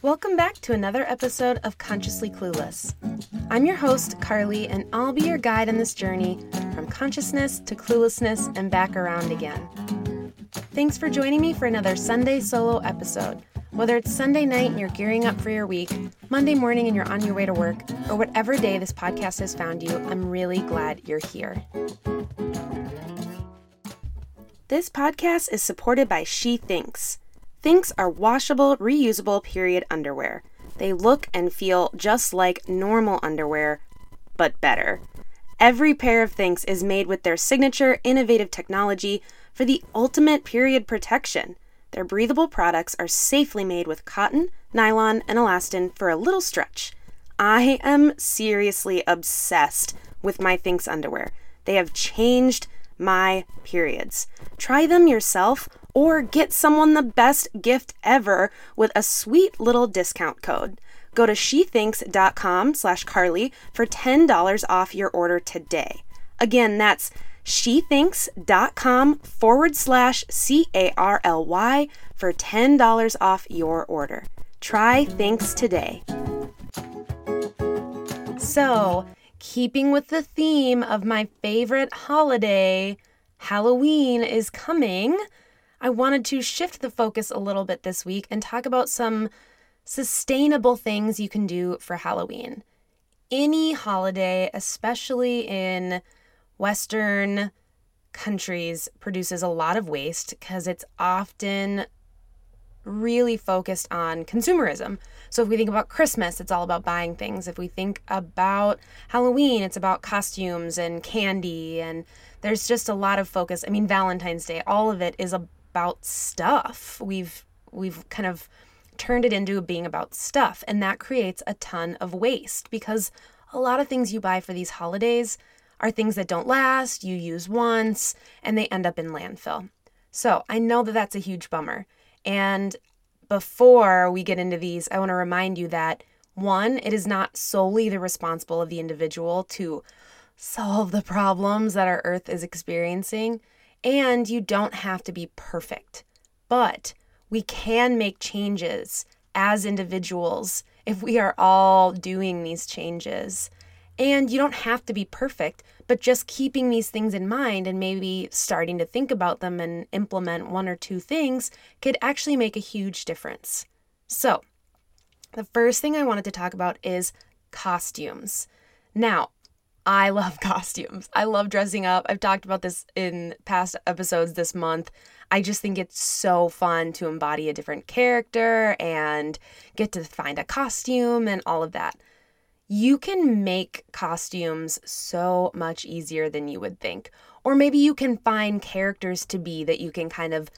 Welcome back to another episode of Consciously Clueless. I'm your host, Carly, and I'll be your guide on this journey from consciousness to cluelessness and back around again. Thanks for joining me for another Sunday solo episode. Whether it's Sunday night and you're gearing up for your week, Monday morning and you're on your way to work, or whatever day this podcast has found you, I'm really glad you're here. This podcast is supported by SheThinx. Thinx are washable, reusable period underwear. They look and feel just like normal underwear, but better. Every pair of Thinx is made with their signature innovative technology for the ultimate period protection. Their breathable products are safely made with cotton, nylon, and elastin for a little stretch. I am seriously obsessed with my Thinx underwear. They have changed my periods. Try them yourself or get someone the best gift ever with a sweet little discount code. Go to shethinx.com slash Carly for $10 off your order today. Again, that's shethinx.com forward slash C A R L Y for $10 off your order. Try Thinx today. So, keeping with the theme of my favorite holiday, Halloween is coming. I wanted to shift the focus a little bit this week and talk about some sustainable things you can do for Halloween. Any holiday, especially in Western countries produces a lot of waste because it's often really focused on consumerism. So if we think about Christmas, it's all about buying things. If we think about Halloween, it's about costumes and candy and there's just a lot of focus. I mean Valentine's Day, all of it is about stuff. We've we've kind of turned it into being about stuff and that creates a ton of waste because a lot of things you buy for these holidays are things that don't last, you use once, and they end up in landfill. So I know that that's a huge bummer. And before we get into these, I want to remind you that one, it is not solely the responsible of the individual to solve the problems that our earth is experiencing, and you don't have to be perfect. But we can make changes as individuals if we are all doing these changes. And you don't have to be perfect, but just keeping these things in mind and maybe starting to think about them and implement one or two things could actually make a huge difference. So, the first thing I wanted to talk about is costumes. Now, I love costumes. I love dressing up. I've talked about this in past episodes this month. I just think it's so fun to embody a different character and get to find a costume and all of that you can make costumes so much easier than you would think. Or maybe you can find characters to be that you can kind of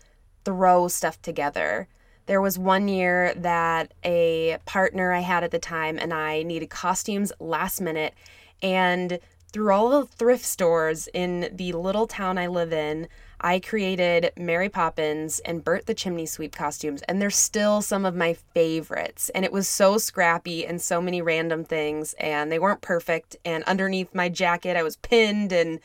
throw stuff together. There was one year that a partner I had at the time and I needed costumes last minute. And through all the thrift stores in the little town I live in, I created Mary Poppins and Bert the Chimney Sweep costumes, and they're still some of my favorites. And it was so scrappy and so many random things, and they weren't perfect. And underneath my jacket, I was pinned, and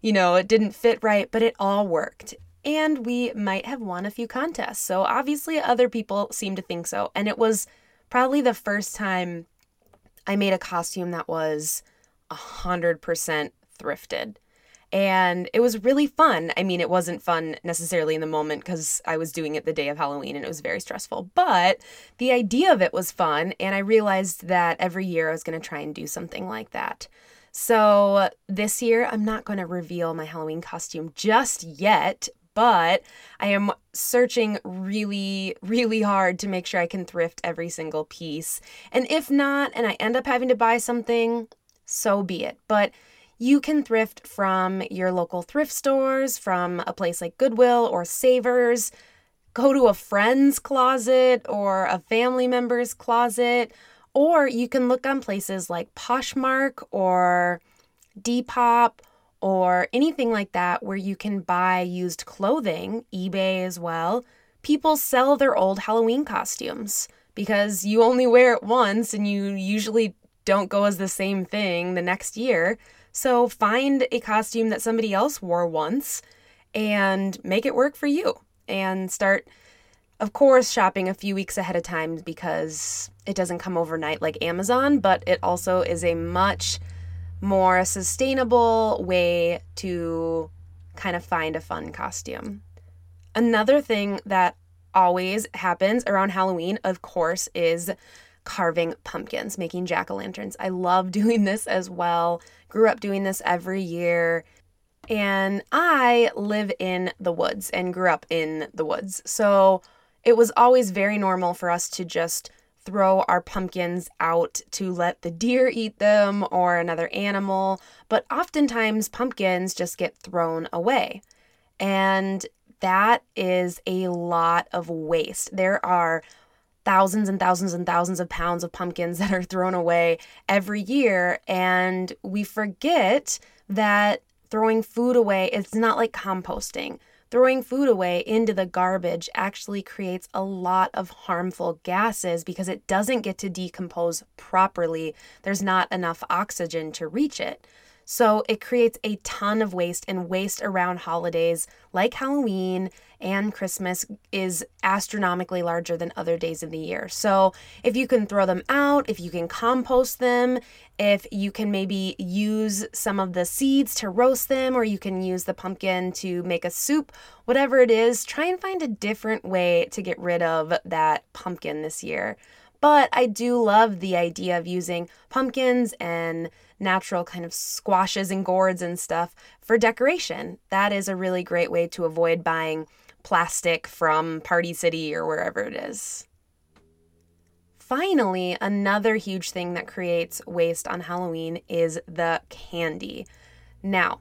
you know, it didn't fit right, but it all worked. And we might have won a few contests. So obviously, other people seem to think so. And it was probably the first time I made a costume that was 100% thrifted and it was really fun. I mean, it wasn't fun necessarily in the moment because I was doing it the day of Halloween and it was very stressful, but the idea of it was fun. And I realized that every year I was going to try and do something like that. So this year, I'm not going to reveal my Halloween costume just yet, but I am searching really, really hard to make sure I can thrift every single piece. And if not, and I end up having to buy something, so be it. But you can thrift from your local thrift stores, from a place like Goodwill or Savers. Go to a friend's closet or a family member's closet, or you can look on places like Poshmark or Depop or anything like that where you can buy used clothing, eBay as well. People sell their old Halloween costumes because you only wear it once and you usually don't go as the same thing the next year. So find a costume that somebody else wore once and make it work for you and start Of course, shopping a few weeks ahead of time because it doesn't come overnight like Amazon, but it also is a much more sustainable way to kind of find a fun costume. Another thing that always happens around Halloween, of course, is carving pumpkins, making jack o' lanterns. I love doing this as well. Grew up doing this every year. And I live in the woods and grew up in the woods. So it was always very normal for us to just throw our pumpkins out to let the deer eat them or another animal. But oftentimes, pumpkins just get thrown away. And that is a lot of waste. There are thousands and thousands and thousands of pounds of pumpkins that are thrown away every year. And we forget that throwing food away, it's not like composting. Throwing food away into the garbage actually creates a lot of harmful gases because it doesn't get to decompose properly. There's not enough oxygen to reach it. So it creates a ton of waste, and waste around holidays like Halloween and Christmas is astronomically larger than other days of the year. So if you can throw them out, if you can compost them, if you can maybe use some of the seeds to roast them, or you can use the pumpkin to make a soup, whatever it is, try and find a different way to get rid of that pumpkin this year. But I do love the idea of using pumpkins and natural kind of squashes and gourds and stuff for decoration. That is a really great way to avoid buying plastic from Party City or wherever it is. Finally, another huge thing that creates waste on Halloween is the candy. Now,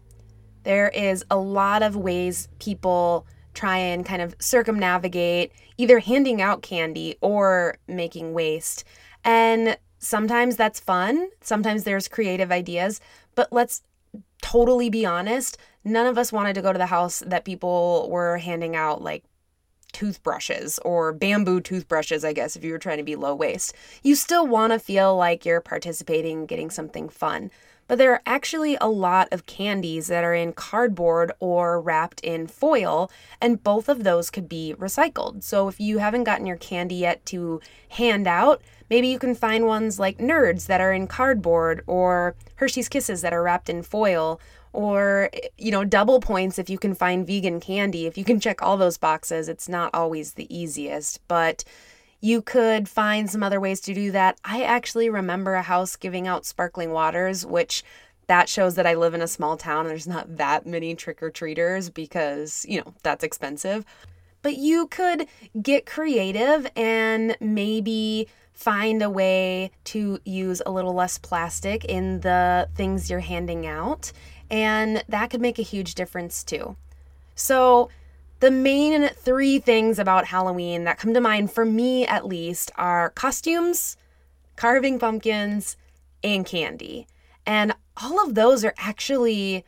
there is a lot of ways people try and kind of circumnavigate either handing out candy or making waste. And sometimes that's fun, sometimes there's creative ideas, but let's totally be honest, none of us wanted to go to the house that people were handing out like toothbrushes or bamboo toothbrushes, I guess, if you were trying to be low waste. You still want to feel like you're participating, getting something fun. But there are actually a lot of candies that are in cardboard or wrapped in foil, and both of those could be recycled. So if you haven't gotten your candy yet to hand out, maybe you can find ones like Nerds that are in cardboard or Hershey's Kisses that are wrapped in foil or you know double points if you can find vegan candy if you can check all those boxes it's not always the easiest but you could find some other ways to do that. I actually remember a house giving out sparkling waters, which that shows that I live in a small town and there's not that many trick or treaters because, you know, that's expensive. But you could get creative and maybe find a way to use a little less plastic in the things you're handing out. And that could make a huge difference too. So, the main three things about Halloween that come to mind, for me at least, are costumes, carving pumpkins, and candy. And all of those are actually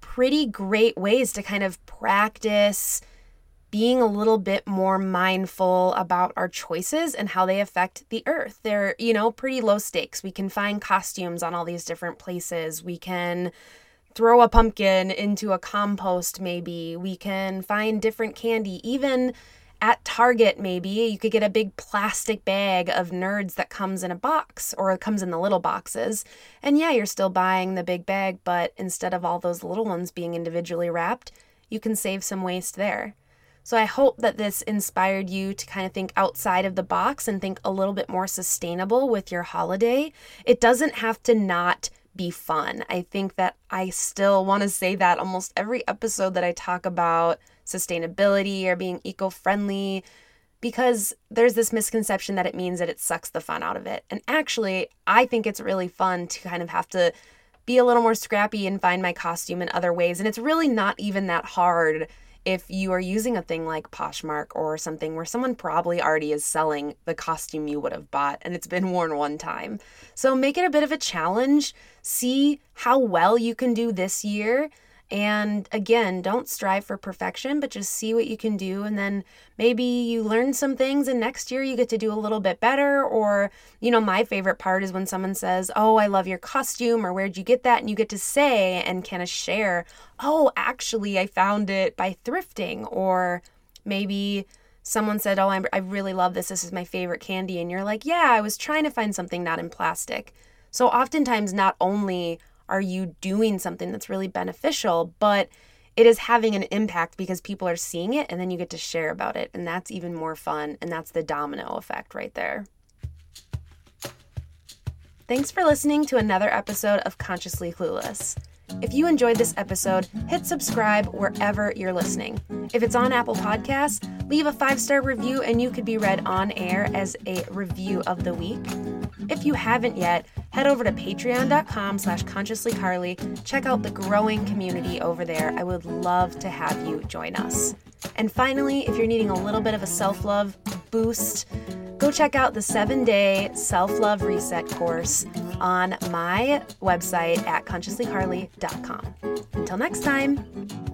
pretty great ways to kind of practice being a little bit more mindful about our choices and how they affect the earth. They're, you know, pretty low stakes. We can find costumes on all these different places. We can throw a pumpkin into a compost, maybe. We can find different candy. Even at Target, maybe you could get a big plastic bag of nerds that comes in a box or it comes in the little boxes. And yeah, you're still buying the big bag, but instead of all those little ones being individually wrapped, you can save some waste there. So I hope that this inspired you to kind of think outside of the box and think a little bit more sustainable with your holiday. It doesn't have to not be fun. I think that I still want to say that almost every episode that I talk about sustainability or being eco friendly because there's this misconception that it means that it sucks the fun out of it. And actually, I think it's really fun to kind of have to be a little more scrappy and find my costume in other ways. And it's really not even that hard if you are using a thing like Poshmark or something where someone probably already is selling the costume you would have bought and it's been worn one time. So make it a bit of a challenge. See how well you can do this year and again, don't strive for perfection, but just see what you can do. And then maybe you learn some things, and next year you get to do a little bit better. Or, you know, my favorite part is when someone says, Oh, I love your costume, or where'd you get that? And you get to say and kind of share, Oh, actually, I found it by thrifting. Or maybe someone said, Oh, I'm, I really love this. This is my favorite candy. And you're like, Yeah, I was trying to find something not in plastic. So oftentimes, not only are you doing something that's really beneficial, but it is having an impact because people are seeing it and then you get to share about it. And that's even more fun. And that's the domino effect right there. Thanks for listening to another episode of Consciously Clueless. If you enjoyed this episode, hit subscribe wherever you're listening. If it's on Apple Podcasts, leave a five star review and you could be read on air as a review of the week. If you haven't yet, head over to patreon.com slash consciouslycarly. Check out the growing community over there. I would love to have you join us. And finally, if you're needing a little bit of a self love boost, go check out the seven day self love reset course on my website at consciouslycarly.com. Until next time.